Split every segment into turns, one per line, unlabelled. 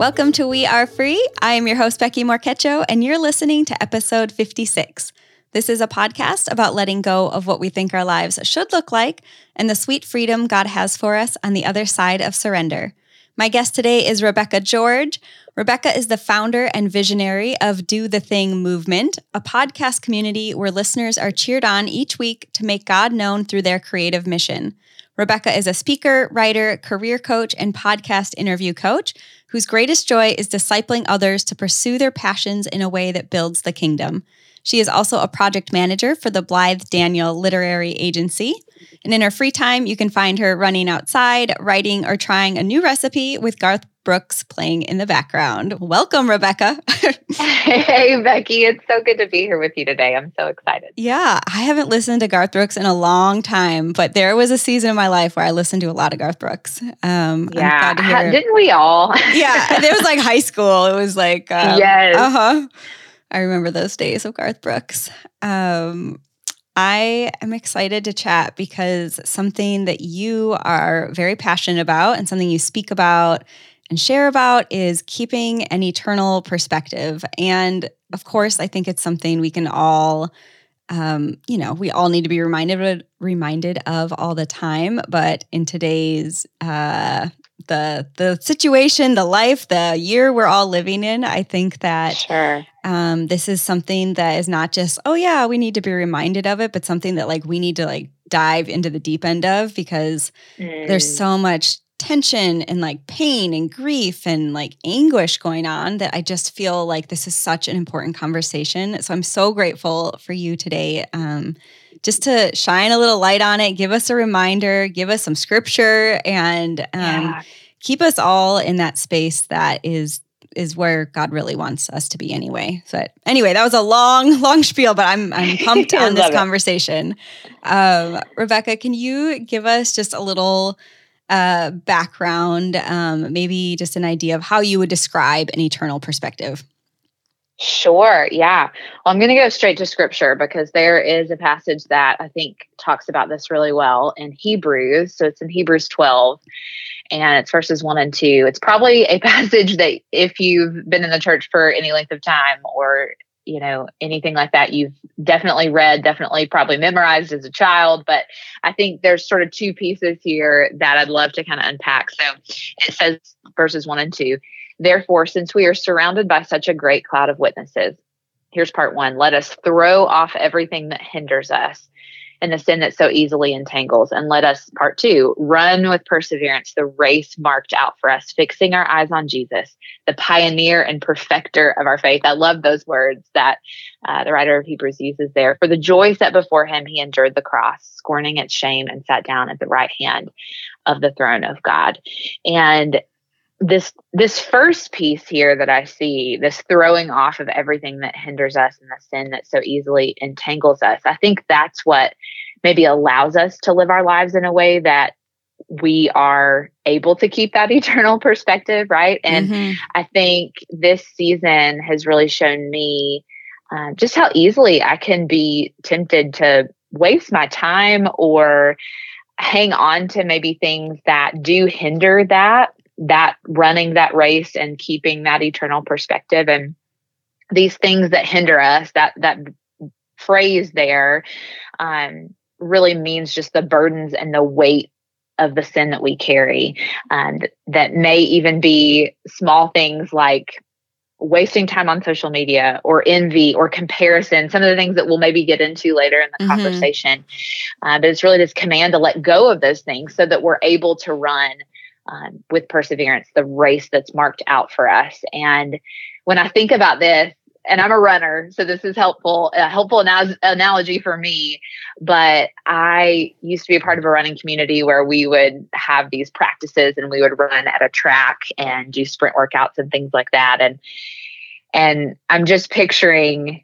Welcome to We Are Free. I am your host, Becky Morquecho, and you're listening to episode 56. This is a podcast about letting go of what we think our lives should look like and the sweet freedom God has for us on the other side of surrender. My guest today is Rebecca George. Rebecca is the founder and visionary of Do the Thing Movement, a podcast community where listeners are cheered on each week to make God known through their creative mission. Rebecca is a speaker, writer, career coach, and podcast interview coach whose greatest joy is discipling others to pursue their passions in a way that builds the kingdom. She is also a project manager for the Blythe Daniel Literary Agency. And in her free time, you can find her running outside, writing, or trying a new recipe with Garth Brooks playing in the background. Welcome, Rebecca.
hey, Becky. It's so good to be here with you today. I'm so excited.
Yeah, I haven't listened to Garth Brooks in a long time, but there was a season in my life where I listened to a lot of Garth Brooks.
Um, yeah, didn't we all?
yeah, it was like high school. It was like,
um, yes.
Uh huh. I remember those days of Garth Brooks. Um, I am excited to chat because something that you are very passionate about and something you speak about and share about is keeping an eternal perspective. And of course, I think it's something we can all, um, you know, we all need to be reminded reminded of all the time. But in today's uh, the the situation, the life, the year we're all living in, I think that
sure.
um, this is something that is not just oh yeah, we need to be reminded of it, but something that like we need to like dive into the deep end of because mm. there's so much tension and like pain and grief and like anguish going on that I just feel like this is such an important conversation. So I'm so grateful for you today. Um, just to shine a little light on it, give us a reminder, give us some scripture, and um, yeah. keep us all in that space that is is where God really wants us to be anyway. But anyway, that was a long, long spiel, but I'm I'm pumped on this conversation. Um, Rebecca, can you give us just a little uh, background, um, maybe just an idea of how you would describe an eternal perspective?
Sure. Yeah. Well, I'm going to go straight to scripture because there is a passage that I think talks about this really well in Hebrews. So it's in Hebrews 12 and it's verses 1 and 2. It's probably a passage that if you've been in the church for any length of time or you know anything like that you've definitely read definitely probably memorized as a child but i think there's sort of two pieces here that i'd love to kind of unpack so it says verses 1 and 2 Therefore, since we are surrounded by such a great cloud of witnesses, here's part one let us throw off everything that hinders us and the sin that so easily entangles. And let us, part two, run with perseverance the race marked out for us, fixing our eyes on Jesus, the pioneer and perfecter of our faith. I love those words that uh, the writer of Hebrews uses there. For the joy set before him, he endured the cross, scorning its shame, and sat down at the right hand of the throne of God. And this this first piece here that I see, this throwing off of everything that hinders us and the sin that so easily entangles us, I think that's what maybe allows us to live our lives in a way that we are able to keep that eternal perspective, right? And mm-hmm. I think this season has really shown me uh, just how easily I can be tempted to waste my time or hang on to maybe things that do hinder that that running that race and keeping that eternal perspective and these things that hinder us that that phrase there um, really means just the burdens and the weight of the sin that we carry and that may even be small things like wasting time on social media or envy or comparison some of the things that we'll maybe get into later in the mm-hmm. conversation uh, but it's really this command to let go of those things so that we're able to run um, with perseverance, the race that's marked out for us. And when I think about this, and I'm a runner, so this is helpful, a helpful ana- analogy for me. But I used to be a part of a running community where we would have these practices and we would run at a track and do sprint workouts and things like that. And and I'm just picturing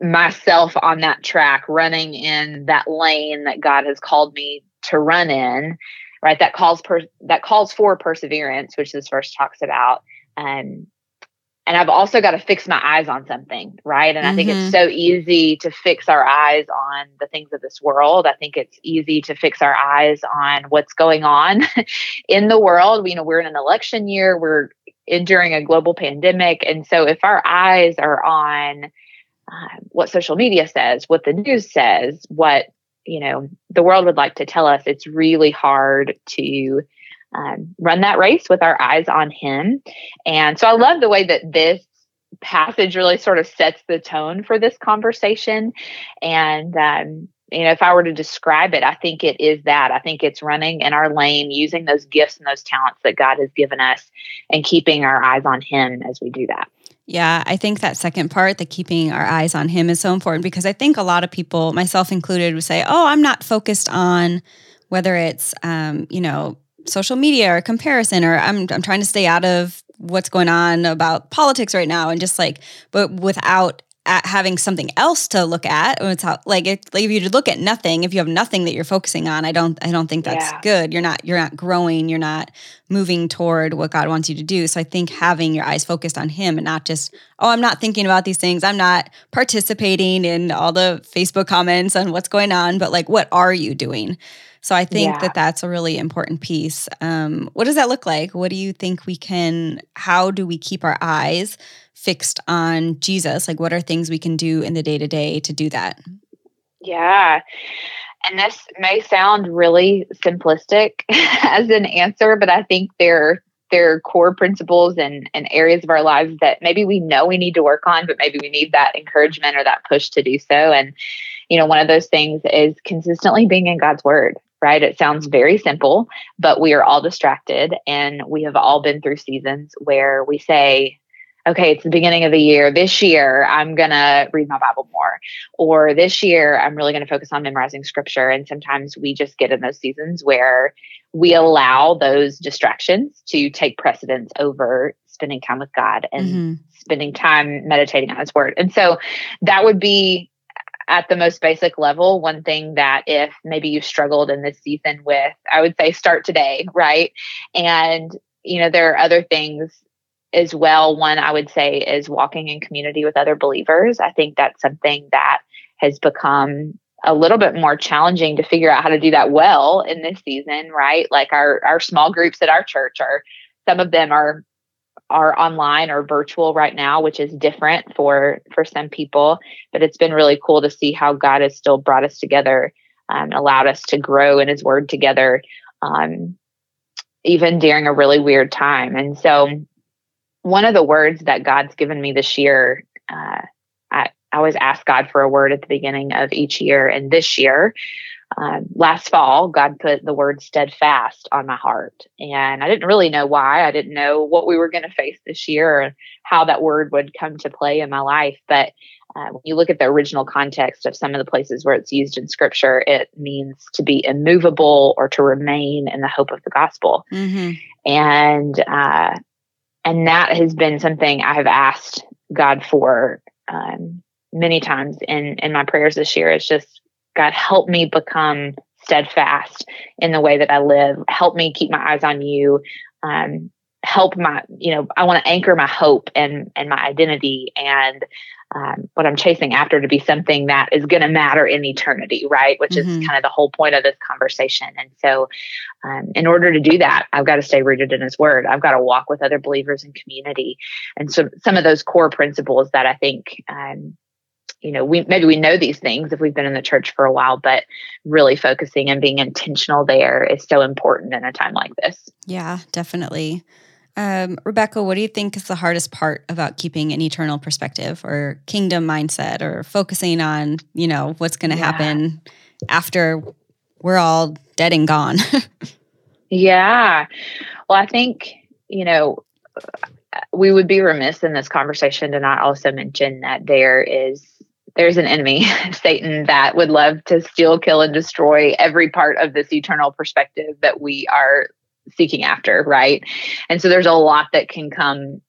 myself on that track running in that lane that God has called me to run in right? That calls per that calls for perseverance, which this verse talks about. Um, and I've also got to fix my eyes on something, right? And mm-hmm. I think it's mm-hmm. so easy to fix our eyes on the things of this world. I think it's easy to fix our eyes on what's going on in the world. You know, we're in an election year. We're enduring a global pandemic. And so if our eyes are on uh, what social media says, what the news says, what you know the world would like to tell us, it's really hard to um, run that race with our eyes on Him. And so I love the way that this passage really sort of sets the tone for this conversation. And um, you know, if I were to describe it, I think it is that. I think it's running in our lane, using those gifts and those talents that God has given us, and keeping our eyes on Him as we do that.
Yeah, I think that second part, the keeping our eyes on Him, is so important because I think a lot of people, myself included, would say, "Oh, I'm not focused on whether it's, um, you know." social media or comparison or I'm I'm trying to stay out of what's going on about politics right now and just like but without having something else to look at it's how, like, it, like if you look at nothing if you have nothing that you're focusing on i don't i don't think that's yeah. good. You're not you're not growing you're not moving toward what god wants you to do. So i think having your eyes focused on him and not just oh i'm not thinking about these things. I'm not participating in all the facebook comments on what's going on but like what are you doing so I think yeah. that that's a really important piece. Um, what does that look like? What do you think we can, how do we keep our eyes fixed on Jesus? Like, what are things we can do in the day to day to do that?
Yeah. And this may sound really simplistic as an answer, but I think there there are core principles and, and areas of our lives that maybe we know we need to work on, but maybe we need that encouragement or that push to do so. And, you know, one of those things is consistently being in God's word right? It sounds very simple, but we are all distracted and we have all been through seasons where we say, okay, it's the beginning of the year. This year, I'm going to read my Bible more. Or this year, I'm really going to focus on memorizing scripture. And sometimes we just get in those seasons where we allow those distractions to take precedence over spending time with God and mm-hmm. spending time meditating on His Word. And so that would be at the most basic level, one thing that if maybe you struggled in this season with, I would say start today, right? And, you know, there are other things as well. One I would say is walking in community with other believers. I think that's something that has become a little bit more challenging to figure out how to do that well in this season, right? Like our our small groups at our church are some of them are are online or virtual right now, which is different for for some people. But it's been really cool to see how God has still brought us together um, and allowed us to grow in His Word together, um, even during a really weird time. And so, one of the words that God's given me this year, uh, I, I always ask God for a word at the beginning of each year, and this year um, last fall, God put the word steadfast on my heart. And I didn't really know why. I didn't know what we were going to face this year or how that word would come to play in my life. But uh, when you look at the original context of some of the places where it's used in scripture, it means to be immovable or to remain in the hope of the gospel. Mm-hmm. And, uh, and that has been something I have asked God for um, many times in, in my prayers this year. It's just God, help me become steadfast in the way that I live. Help me keep my eyes on you. Um, help my, you know, I want to anchor my hope and and my identity and um, what I'm chasing after to be something that is going to matter in eternity, right? Which mm-hmm. is kind of the whole point of this conversation. And so, um, in order to do that, I've got to stay rooted in His Word. I've got to walk with other believers in community, and so some of those core principles that I think um, you know we maybe we know these things if we've been in the church for a while but really focusing and being intentional there is so important in a time like this.
Yeah definitely. Um, rebecca what do you think is the hardest part about keeping an eternal perspective or kingdom mindset or focusing on you know what's going to yeah. happen after we're all dead and gone?
Yeah. Well i think you know we would be remiss in this conversation to not also mention that there is there's an enemy, Satan, that would love to steal, kill, and destroy every part of this eternal perspective that we are seeking after, right? And so there's a lot that can come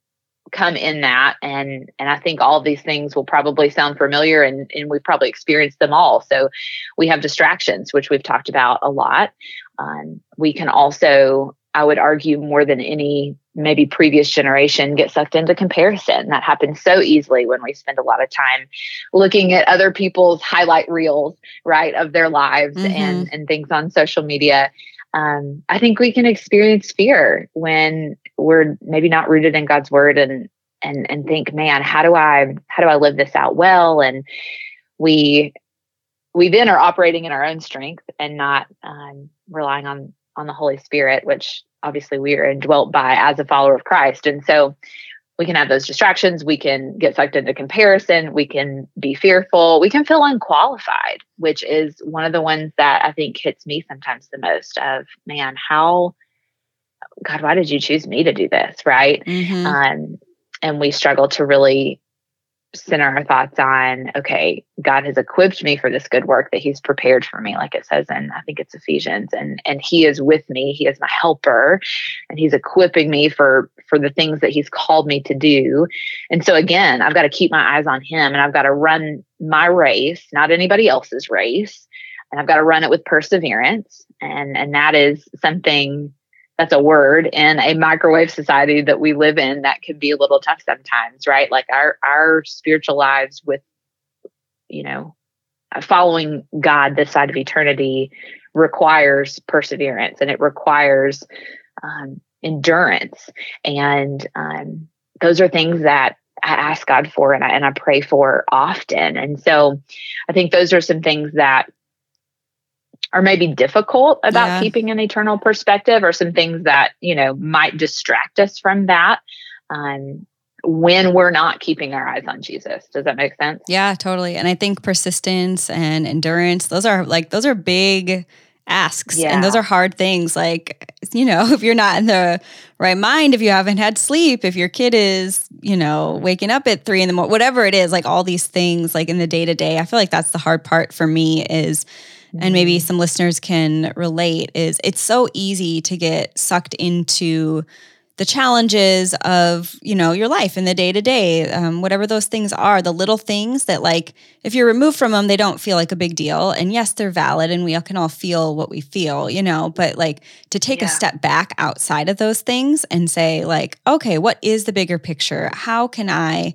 come in that and and I think all these things will probably sound familiar and and we've probably experienced them all. So we have distractions, which we've talked about a lot. Um, we can also I would argue more than any maybe previous generation get sucked into comparison. That happens so easily when we spend a lot of time looking at other people's highlight reels, right, of their lives mm-hmm. and and things on social media. Um, I think we can experience fear when we're maybe not rooted in God's word and and and think, man, how do I how do I live this out well? And we we then are operating in our own strength and not um, relying on on the Holy Spirit, which obviously we are indwelt by as a follower of Christ. And so we can have those distractions. We can get sucked into comparison. We can be fearful. We can feel unqualified, which is one of the ones that I think hits me sometimes the most of, man, how, God, why did you choose me to do this? Right. Mm-hmm. Um, and we struggle to really center our thoughts on okay god has equipped me for this good work that he's prepared for me like it says in i think it's ephesians and and he is with me. He is my helper and he's equipping me for for the things that he's called me to do. And so again i've got to keep my eyes on him and i've got to run my race not anybody else's race and i've got to run it with perseverance. And and that is something that's a word in a microwave society that we live in that can be a little tough sometimes right like our our spiritual lives with you know following god this side of eternity requires perseverance and it requires um, endurance and um, those are things that I ask God for and I, and I pray for often. And so I think those are some things that are maybe difficult about yeah. keeping an eternal perspective or some things that you know might distract us from that um, when we're not keeping our eyes on jesus does that make sense
yeah totally and i think persistence and endurance those are like those are big asks yeah. and those are hard things like you know if you're not in the right mind if you haven't had sleep if your kid is you know waking up at three in the morning whatever it is like all these things like in the day to day i feel like that's the hard part for me is and maybe mm-hmm. some listeners can relate is it's so easy to get sucked into the challenges of you know your life in the day to day whatever those things are the little things that like if you're removed from them they don't feel like a big deal and yes they're valid and we can all feel what we feel you know but like to take yeah. a step back outside of those things and say like okay what is the bigger picture how can i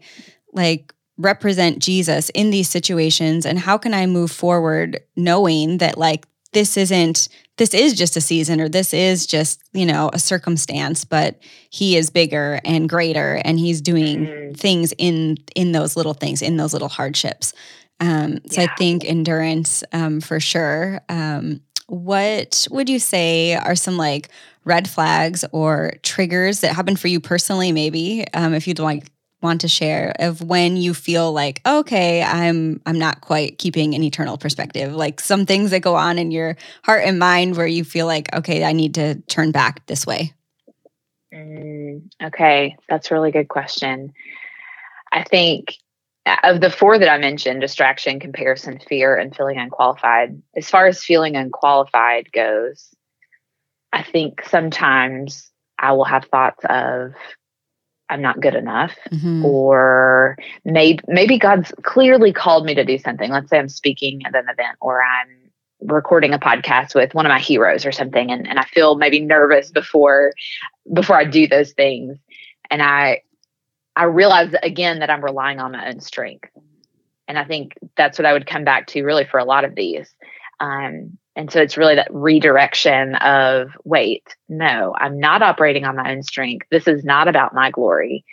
like represent Jesus in these situations and how can I move forward knowing that like this isn't this is just a season or this is just, you know, a circumstance, but he is bigger and greater and he's doing mm-hmm. things in in those little things, in those little hardships. Um, so yeah. I think endurance um, for sure. Um, what would you say are some like red flags or triggers that happen for you personally maybe um, if you'd like want to share of when you feel like okay i'm i'm not quite keeping an eternal perspective. Like some things that go on in your heart and mind where you feel like okay i need to turn back this way.
Mm, okay. That's a really good question. I think uh, of the four that i mentioned distraction comparison fear and feeling unqualified as far as feeling unqualified goes i think sometimes i will have thoughts of I'm not good enough mm-hmm. or maybe maybe God's clearly called me to do something. Let's say I'm speaking at an event or I'm recording a podcast with one of my heroes or something and, and I feel maybe nervous before before I do those things. And I I realize again that I'm relying on my own strength. And I think that's what I would come back to really for a lot of these. Um, and so it's really that redirection of wait, no, I'm not operating on my own strength. This is not about my glory.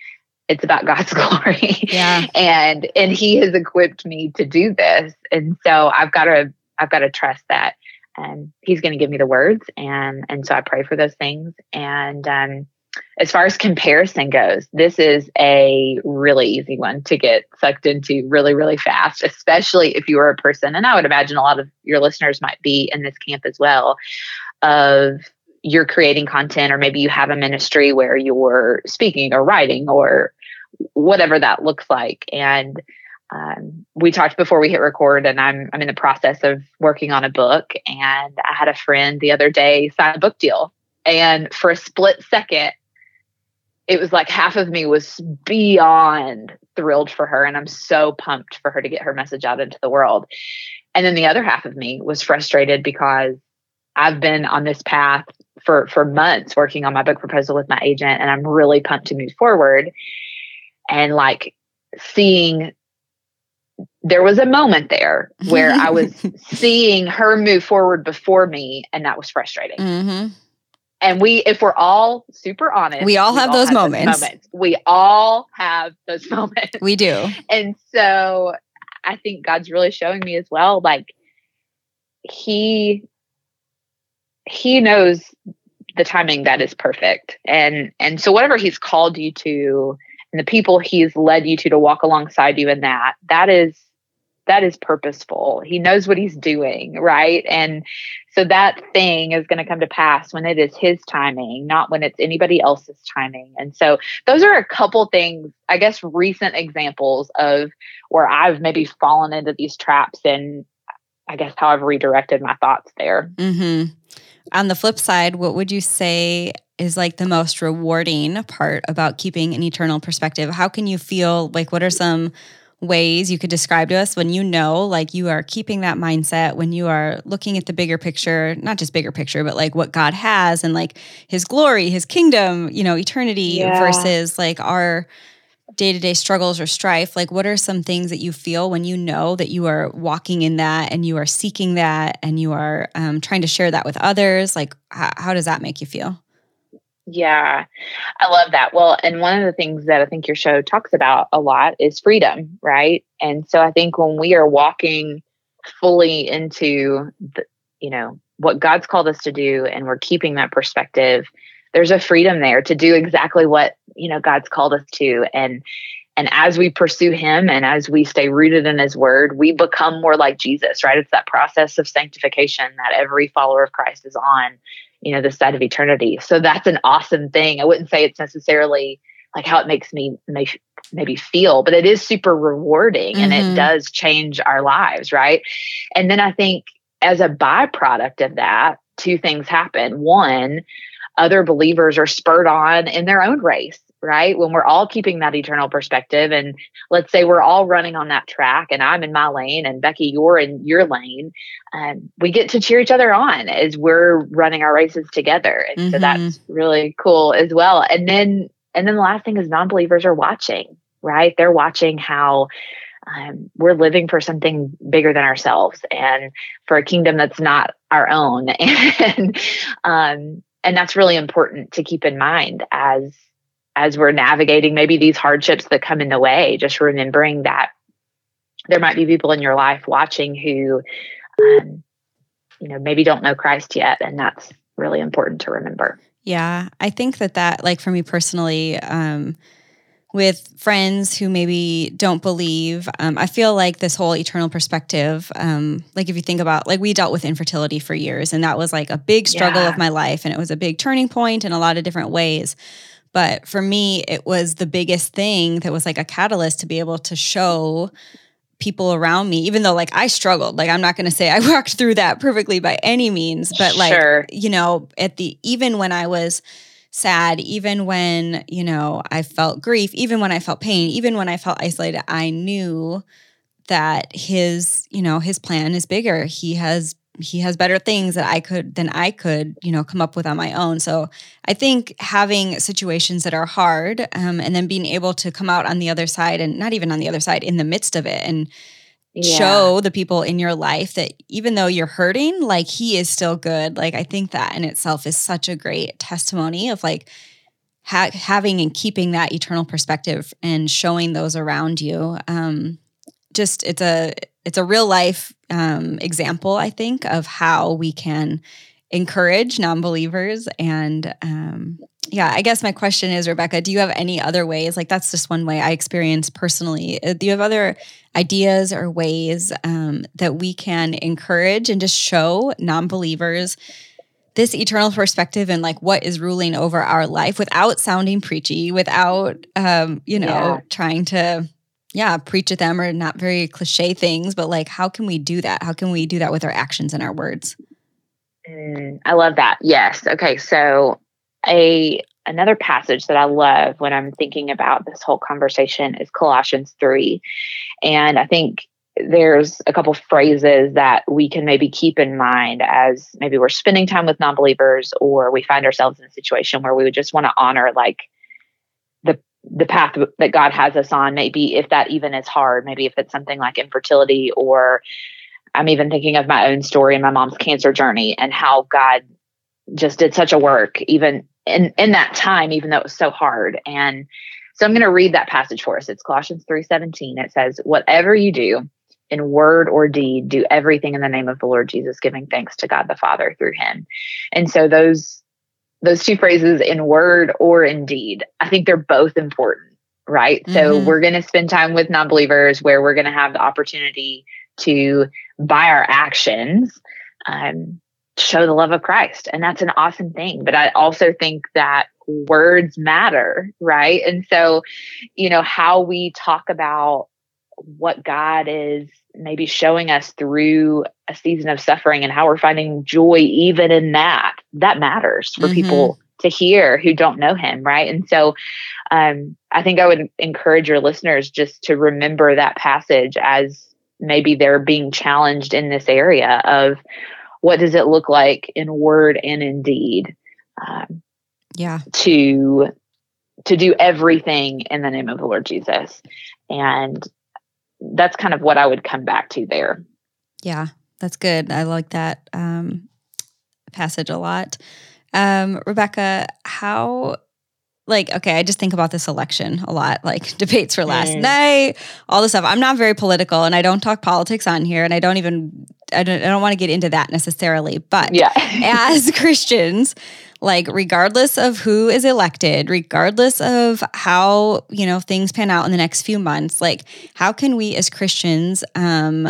It's about God's glory.
Yeah.
and and he has equipped me to do this. And so I've got to I've got to trust that. And he's going to give me the words and and so I pray for those things and um as far as comparison goes, this is a really easy one to get sucked into really, really fast, especially if you are a person, and I would imagine a lot of your listeners might be in this camp as well, of you're creating content, or maybe you have a ministry where you're speaking or writing or whatever that looks like. And um, we talked before we hit record, and I'm I'm in the process of working on a book. And I had a friend the other day sign a book deal, and for a split second, it was like half of me was beyond thrilled for her and i'm so pumped for her to get her message out into the world. And then the other half of me was frustrated because i've been on this path for for months working on my book proposal with my agent and i'm really pumped to move forward. And like seeing there was a moment there where i was seeing her move forward before me and that was frustrating.
Mm-hmm
and we if we're all super honest
we all have all those have moments. moments.
We all have those moments.
We do.
And so i think god's really showing me as well like he he knows the timing that is perfect. And and so whatever he's called you to and the people he's led you to to walk alongside you in that that is that is purposeful. He knows what he's doing, right? And so that thing is going to come to pass when it is his timing, not when it's anybody else's timing. And so those are a couple things, I guess, recent examples of where I've maybe fallen into these traps and I guess how I've redirected my thoughts there.
Mm-hmm. On the flip side, what would you say is like the most rewarding part about keeping an eternal perspective? How can you feel like what are some ways you could describe to us when you know like you are keeping that mindset when you are looking at the bigger picture not just bigger picture but like what god has and like his glory his kingdom you know eternity yeah. versus like our day-to-day struggles or strife. Like what are some things that you feel when you know that you are walking in that and you are seeking that and you are um, trying to share that with others? Like how, how does that make you feel
yeah, I love that. Well, and one of the things that I think your show talks about a lot is freedom, right? And so I think when we are walking fully into the, you know, what God's called us to do and we're keeping that perspective, there's a freedom there to do exactly what, you know, God's called us to and and as we pursue him and as we stay rooted in his word, we become more like Jesus, right? It's that process of sanctification that every follower of Christ is on you know, the side of eternity. So that's an awesome thing. I wouldn't say it's necessarily like how it makes me may, maybe feel, but it is super rewarding mm-hmm. and it mm-hmm. does change our lives, right? And then I think as a byproduct of that, two things happen. One, other believers are spurred on in their own race right? When we're all keeping that eternal perspective, and let's say we're all running on that track, and I'm in my lane, and Becky, you're in your lane, um, we get to cheer each other on as we're running our races together, and mm-hmm. so that's really cool as well. And then, and then the last thing is non-believers are watching, right? They're watching how. Um, we're living for something bigger than ourselves and for a kingdom that's not our own and um, and that's really important to keep in mind as as we're navigating maybe these hardships that come in the way, just remembering that there might be people in your life watching who, um, you know, maybe don't know Christ yet. And that's really important to remember.
Yeah. I think that that, like for me personally, um, with friends who maybe don't believe. Um, I feel like this whole eternal perspective, um, like if you think about, like we dealt with infertility for years, and that was like a big struggle yeah. of my life, and it was a big turning point in a lot of different ways. But for me, it was the biggest thing that was like a catalyst to be able to show people around me, even though like I struggled. Like I'm not going to say I walked through that perfectly by any means, but like, sure. you know, at the, even when I was, sad, even when, you know, I felt grief, even when I felt pain, even when I felt isolated, I knew that his, you know, his plan is bigger. He has he has better things that I could than I could, you know, come up with on my own. So I think having situations that are hard, um, and then being able to come out on the other side, and not even on the other side, in the midst of it, and yeah. show the people in your life that even though you're hurting, like He is still good. Like I think that in itself is such a great testimony of like ha- having and keeping that eternal perspective and showing those around you. Um, just it's a it's a real life um, example, I think, of how we can encourage non-believers and um, yeah i guess my question is rebecca do you have any other ways like that's just one way i experience personally uh, do you have other ideas or ways um, that we can encourage and just show non-believers this eternal perspective and like what is ruling over our life without sounding preachy without um, you know yeah. trying to yeah, preach at them or not very cliche things, but like, how can we do that? How can we do that with our actions and our words?
Mm, I love that. Yes. Okay. So, a another passage that I love when I'm thinking about this whole conversation is Colossians 3. And I think there's a couple phrases that we can maybe keep in mind as maybe we're spending time with non-believers or we find ourselves in a situation where we would just want to honor like the path that God has us on, maybe if that even is hard, maybe if it's something like infertility, or I'm even thinking of my own story and my mom's cancer journey and how God just did such a work even in in that time, even though it was so hard. And so I'm going to read that passage for us. It's Colossians 3:17. It says, "Whatever you do, in word or deed, do everything in the name of the Lord Jesus, giving thanks to God the Father through him." And so those those two phrases in word or in deed, I think they're both important, right? Mm-hmm. So we're going to spend time with non-believers where we're going to have the opportunity to by our actions um, show the love of Christ. And that's an awesome thing. But I also think that words matter, right? And so, you know, how we talk about what God is maybe showing us through a season of suffering and how we're finding joy even in that, that matters for mm-hmm. people to hear who don't know Him, right? And so, um, I think I would encourage your listeners just to remember that passage as maybe they're being challenged in this area of what does it look like in word and in deed um,
yeah
to to do everything in the name of the lord jesus and that's kind of what i would come back to there
yeah that's good i like that um, passage a lot um, rebecca how like okay i just think about this election a lot like debates for last mm. night all this stuff i'm not very political and i don't talk politics on here and i don't even i don't, I don't want to get into that necessarily but
yeah.
as christians like regardless of who is elected regardless of how you know things pan out in the next few months like how can we as christians um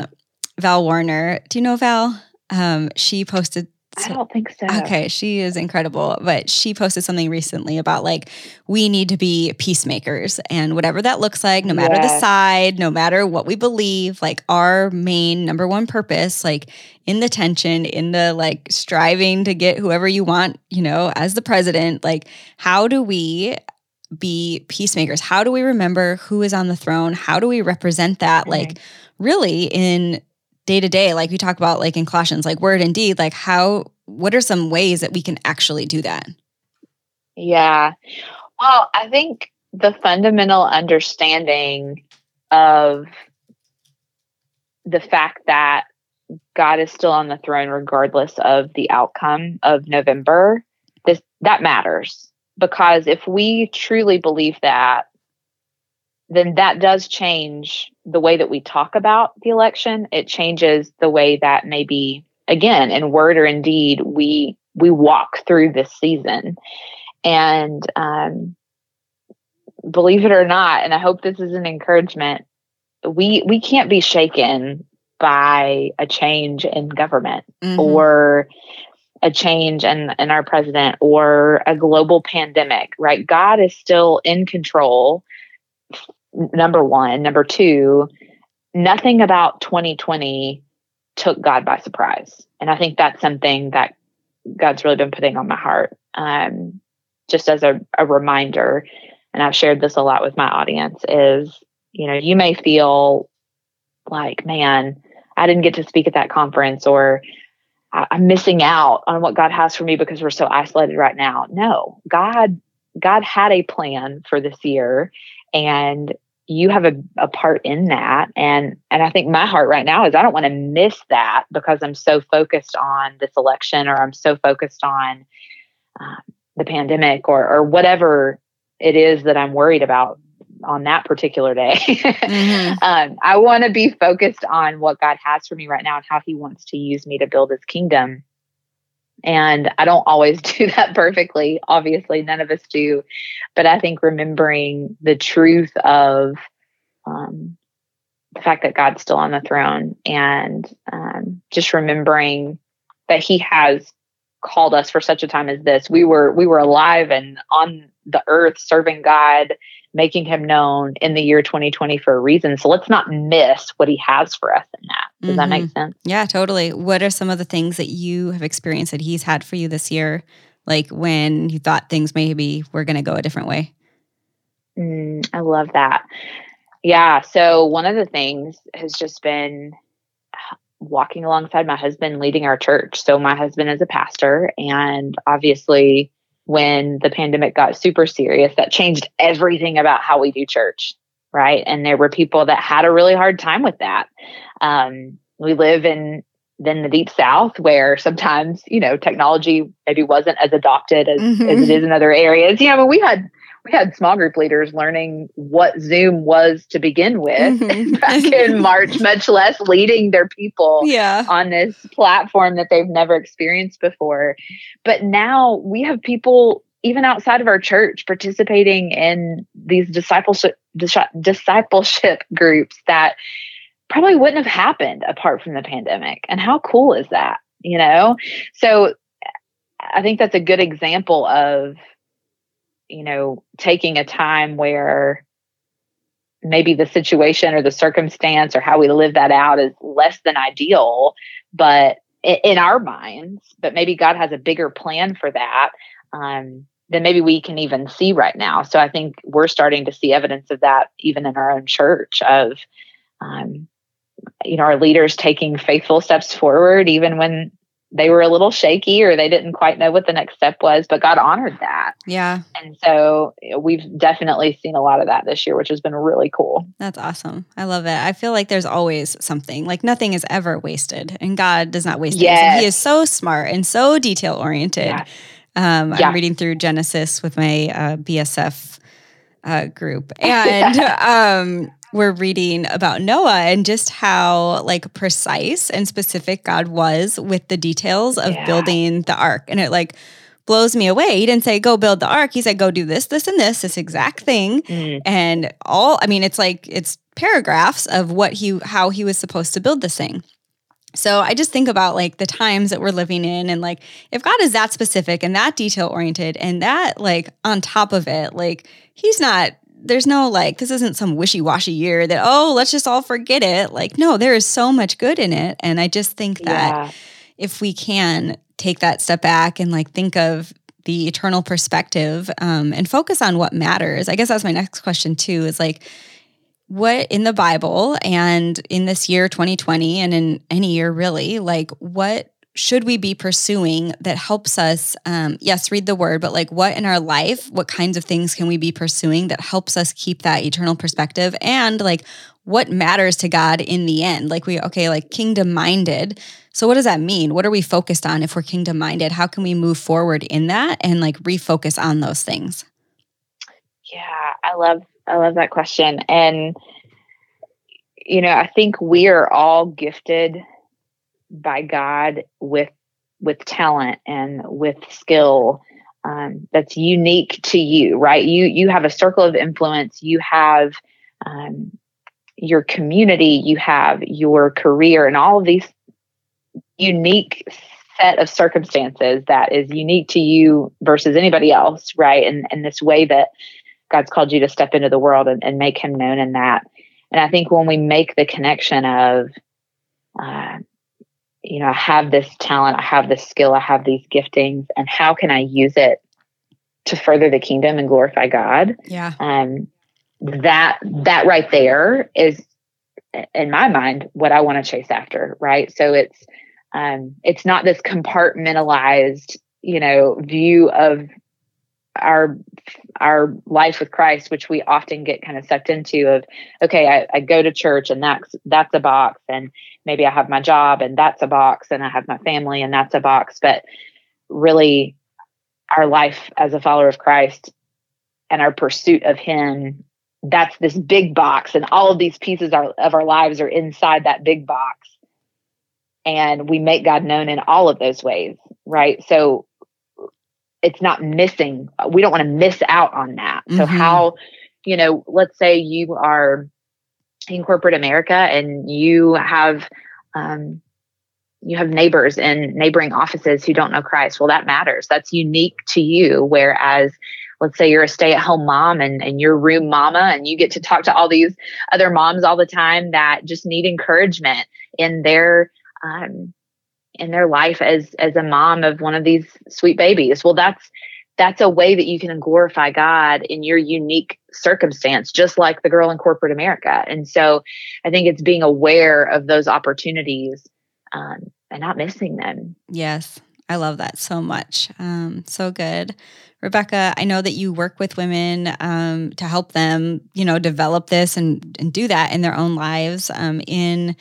val Woerner do you know val? Um, she posted
I don't think so.
Okay, she is incredible, but she posted something recently about like we need to be peacemakers and whatever that looks like, no matter yes. the side, no matter what we believe, like our main number one purpose, like in the tension, in the like striving to get whoever you want, you know, as the president, like how do we be peacemakers? How do we remember who is on the throne? How do we represent that mm-hmm. like really in day to day, like we talk about like in Colossians, like word and deed, like how what are some ways that we can actually do that?
Yeah. Well, I think the fundamental understanding of the fact that God is still on the throne regardless of the outcome of November, this that matters because if we truly believe that then that does change the way that we talk about the election. It changes the way that maybe, again, in word or in deed, we we walk through this season. And um, believe it or not, and I hope this is an encouragement. We we can't be shaken by a change in government mm-hmm. or a change in, in our president or a global pandemic, right? God is still in control number one. Number two, nothing about 2020 took God by surprise. And I think that's something that God's really been putting on my heart. Um, just as a, a reminder, and I've shared this a lot with my audience, is you know, you may feel like, man, I didn't get to speak at that conference or I'm missing out on what God has for me because we're so isolated right now. No, God God had a plan for this year and you have a, a part in that. And and i think my heart right now is i don't want to miss that because i'm so focused on this election or i'm so focused on um, the pandemic or or whatever it is that i'm worried about on that particular day. Mm-hmm. um, i want to be focused on what god has for me right now and how he wants to use me to build his kingdom and I don't always do that perfectly. Obviously, none of us do. But I think remembering the truth of um, the fact that God's still on the throne and um, just remembering that He has called us for such a time as this. We were we were alive and on the earth serving God making him known in the year 2020 for a reason. So let's not miss what he has for us. Does mm-hmm. that make mm-hmm. sense?
Yeah, totally. What are some of the things that you have experienced that he's had for you this year? Like when you thought things maybe were going to go a different way?
Mm, I love that. Yeah. So one of the things has just been walking alongside my husband leading our church. So my husband is a pastor and obviously when the pandemic got super serious, that changed everything about how we do church, right? And there were people that had a really hard time with that. Um, we live in than the deep south where sometimes you know technology maybe wasn't as adopted as, mm-hmm. as it is in other areas you know I we had we had small group leaders learning what zoom was to begin with mm-hmm. back in march much less leading their people
yeah.
on this platform that they've never experienced before but now we have people even outside of our church participating in these discipleship discipleship groups that probably wouldn't have happened apart from the pandemic. And how cool is that? You know? So I think that's a good example of, you know, taking a time where maybe the situation or the circumstance or how we live that out is less than ideal, but in our minds, but maybe God has a bigger plan for that. Um, than maybe we can even see right now. So I think we're starting to see evidence of that even in our own church of um, you know, our leaders taking faithful steps forward, even when they were a little shaky or they didn't quite know what the next step was, but God honored that.
Yeah.
And so we've definitely seen a lot of that this year, which has been really cool.
That's awesome. I love it. I feel like there's always something, like nothing is ever wasted, and God does not waste yes. things. He is so smart and so detail oriented. Yeah. Um, yeah. I'm reading through Genesis with my uh, BSF uh, group, and um, we're reading about Noah and just how like precise and specific God was with the details of yeah. building the ark. And it like blows me away. He didn't say go build the ark. He said go do this, this, and this, this exact thing. Mm. And all I mean, it's like it's paragraphs of what he how he was supposed to build this thing. So I just think about like the times that we're living in and like if God is that specific and that detail oriented and that like on top of it, like he's not there's no like this isn't some wishy-washy year that oh let's just all forget it. Like no there is so much good in it. And i just think that yeah. if we can take that step back and like think of the eternal perspective um, and focus on what matters. I guess that's my next question too is like what in the bible and in this year 2020 and in any year really like what should we be pursuing that helps us um, yes read the word but like what in our life what kinds of things can we be pursuing that helps us keep that eternal perspective? And like what matters to god in the end? Like we okay like kingdom minded so what does that mean? What are we focused on if we're kingdom minded how can we move forward in that and like refocus on those things?
Yeah i love i love that question and you know i think we are all gifted by God with with talent and with skill um, that's unique to you, right? You you have a circle of influence. You have um, your community. You have your career, and all of these unique set of circumstances that is unique to you versus anybody else, right? And and this way that God's called you to step into the world and, and make Him known in that. And I think when we make the connection of uh, you know, I have this talent, I have this skill, I have these giftings, and how can I use it to further the kingdom and glorify God?
Yeah.
Um, that that right there is, in my mind, what I want to chase after. Right. So it's um, it's not this compartmentalized, you know, view of our our life with Christ, which we often get kind of sucked into of, okay, I, I, go to church and that's that's a box, and maybe I have my job and that's a box, and I have my family and that's a box. But really, our life as a follower of Christ and our pursuit of Him, that's this big box, and all of these pieces are, of our lives are inside that big box. And we make God known in all of those ways, right? So it's not missing. We don't want to miss out on that. Mm-hmm. So how, you know, let's say you are in corporate America and you have um, you have neighbors in neighboring offices who don't know Christ. Well, that matters. That's unique to you. Whereas, let's say you're a stay at home mom and, and you're room mama and you get to talk to all these other moms all the time that just need encouragement in their um, in their life as as a mom of one of these sweet babies. Well that's that's a way that you can glorify god in your unique circumstance just like the girl in corporate america. And so i think it's being aware of those opportunities um, and not missing them.
Yes i love that so much. Um, so good. Rebecca i know that you work with women um, to help them you know develop this and, and do that in their own lives um, in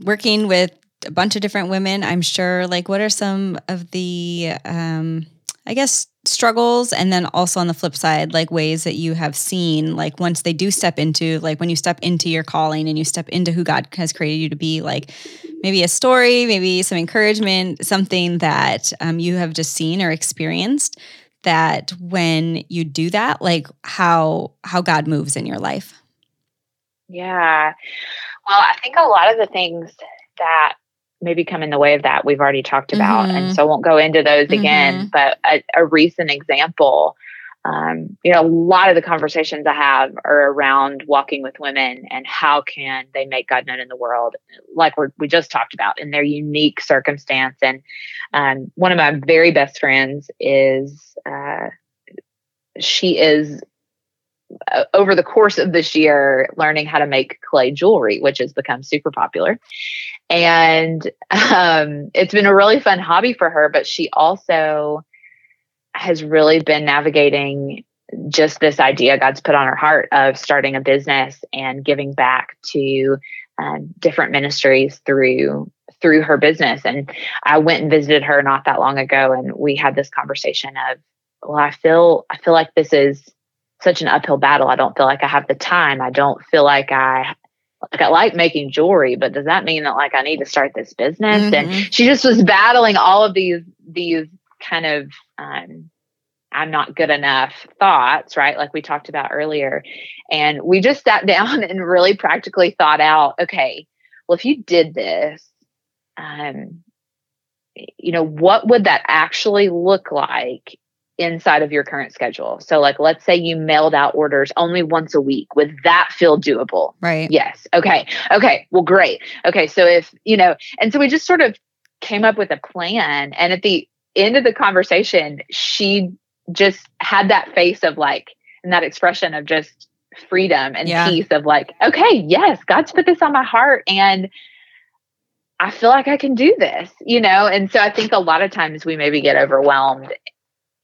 working with a bunch of different women, I'm sure. Like, what are some of the, um, I guess, struggles? And then also on the flip side, like ways that you have seen, like, once they do step into, like, when you step into your calling and you step into who God has created you to be, like, maybe a story, maybe some encouragement, something that um, you have just seen or experienced that when you do that like how how god moves in your life
yeah well i think a lot of the things that maybe come in the way of that we've already talked about mm-hmm. and so I won't go into those mm-hmm. again but a, a recent example um, you know a lot of the conversations i have are around walking with women and how can they make god known in the world like we we just talked about in their unique circumstance and um, one of my very best friends is uh, she is over the course of this year learning how to make clay jewelry which has become super popular. And um, it's been a really fun hobby for her but she also has really been navigating just this idea god's put on her heart of starting a business and giving back to um, different ministries through through her business. And i went and visited her not that long ago and we had this conversation of well i feel i feel like this is such an uphill battle i don't feel like i have the time i don't feel like i like I like making jewelry, but does that mean that like I need to start this business? Mm-hmm. And she just was battling all of these these kind of um, I'm not good enough thoughts, right? Like we talked about earlier. And we just sat down and really practically thought out, okay, well, if you did this, um, you know, what would that actually look like inside of your current schedule. So, like, let's say you mailed out orders only once a week. Would that feel doable?
Right.
Yes. Okay. Okay. Well, great. Okay. So, if, you know, and so we just sort of came up with a plan. And at the end of the conversation, she just had that face of like, and that expression of just freedom and yeah. peace of like, okay, yes, God's put this on my heart. And I feel like I can do this, you know? And so I think a lot of times we maybe get overwhelmed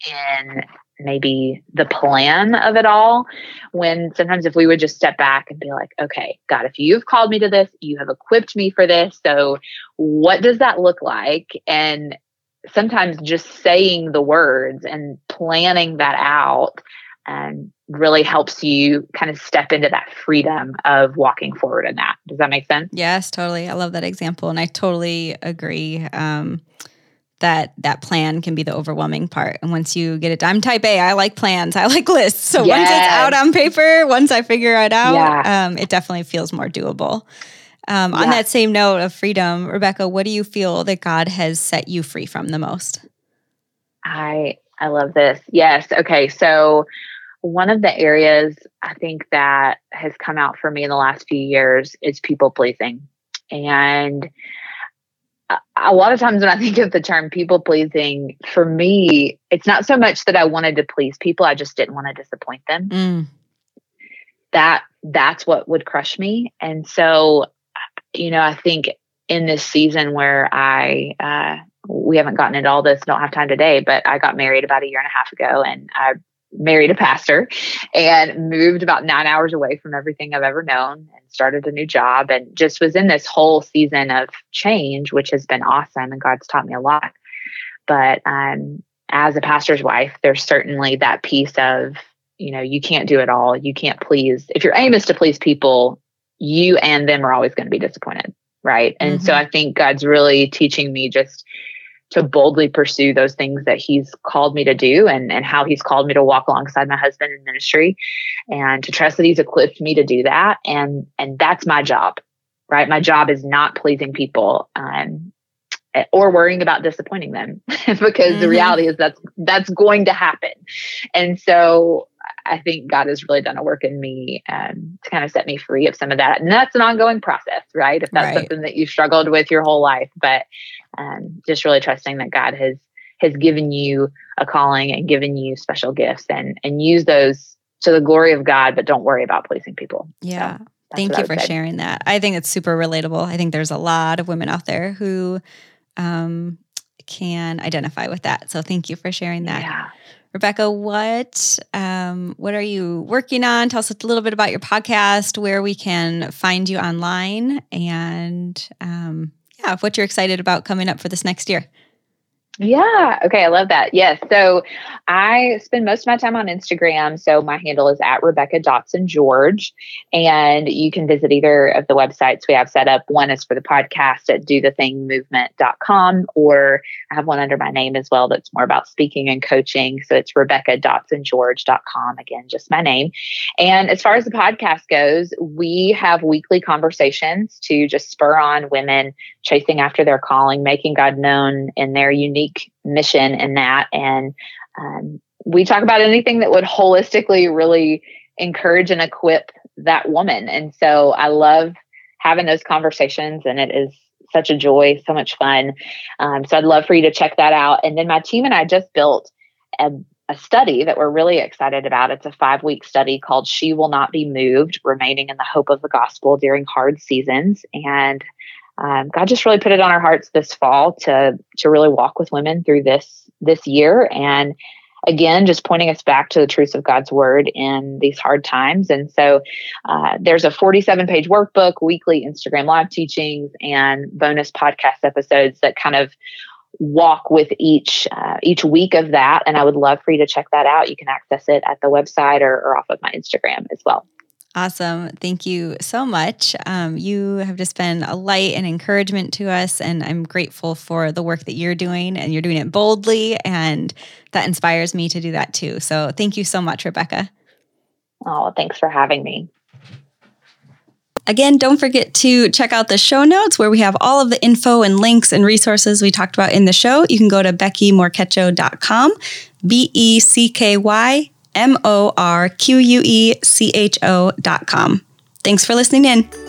in maybe the plan of it all when sometimes if we would just step back and be like okay god if you've called me to this you have equipped me for this so what does that look like and sometimes just saying the words and planning that out and really helps you kind of step into that freedom of walking forward in that. Does that make sense?
Yes, totally. I love that example. And I totally agree. Um, that that plan can be the overwhelming part. And once you get it done, I'm type A, I like plans, I like lists. So yes. once it's out on paper, once I figure it out, yeah. um, it definitely feels more doable. Um, yeah. On that same note of freedom, Rebecca, what do you feel that God has set you free from the most?
I I love this. Yes. Okay. So one of the areas I think that has come out for me in the last few years is people pleasing. And a lot of times when I think of the term people pleasing, for me, it's not so much that I wanted to please people, I just didn't want to disappoint them. Mm. That that's what would crush me. And so you know, I think in this season where I, uh, we haven't gotten into all this, don't have time today, but I got married about a year and a half ago and I married a pastor and moved about nine hours away from everything I've ever known and started a new job and just was in this whole season of change, which has been awesome and God's taught me a lot. But um, as a pastor's wife, there's certainly that piece of, you know, you can't do it all. You can't please. If your aim is to please people, you and them are always going to be disappointed. Right. And mm-hmm. so I think God's really teaching me just to boldly pursue those things that he's called me to do and, and how he's called me to walk alongside my husband in ministry and to trust that he's equipped me to do that. And, and that's my job, right? My job is not pleasing people, um, or worrying about disappointing them because mm-hmm. the reality is that's, that's going to happen. And so I think God has really done a work in me um, to kind of set me free of some of that. And that's an ongoing process, right? If that's right. something that you've struggled with your whole life, but um, just really trusting that God has has given you a calling and given you special gifts and and use those to the glory of God, but don't worry about pleasing people.
Yeah. So Thank you for say. sharing that. I think it's super relatable. I think there's a lot of women out there who um, can identify with that. So thank you for sharing that.
Yeah.
Rebecca, what um, what are you working on? Tell us a little bit about your podcast, where we can find you online, and um, what you're excited about coming up for this next year.
Yeah. Okay. I love that. Yes. So I spend most of my time on Instagram. So my handle is at Rebecca Dotson George. And you can visit either of the websites we have set up. One is for the podcast at dothethingmovement.com, or I have one under my name as well that's more about speaking and coaching. So it's Rebecca Dotson George.com. Again, just my name. And as far as the podcast goes, we have weekly conversations to just spur on women chasing after their calling, making God known in their unique mission in that. And um, we talk about anything that would holistically really encourage and equip that woman. And so I love having those conversations, and it is such a joy, so much fun. Um, so I'd love for you to check that out. And then my team and I just built a, a study that we're really excited about. It's a five week study called She Will Not Be Moved Remaining in the Hope of the Gospel During Hard Seasons. And um, God just really put it on our hearts this fall to to really walk with women through this this year, and again, just pointing us back to the truths of God's word in these hard times. And so, uh, there's a 47 page workbook, weekly Instagram live teachings, and bonus podcast episodes that kind of walk with each uh, each week of that. And i would love for you to check that out. You can access it at the website or, or off of my instagram as well
Awesome. Thank you so much. Um, you have just been a light and encouragement to us, and I'm grateful for the work that you're doing, and you're doing it boldly, and that inspires me to do that too. So thank you so much, Rebecca.
Oh, thanks for having me.
Again, don't forget to check out the show notes where we have all of the info and links and resources we talked about in the show. You can go to beckymorquecho.com, B E C K Y M O R Q U E C H O dot com. Thanks for listening in.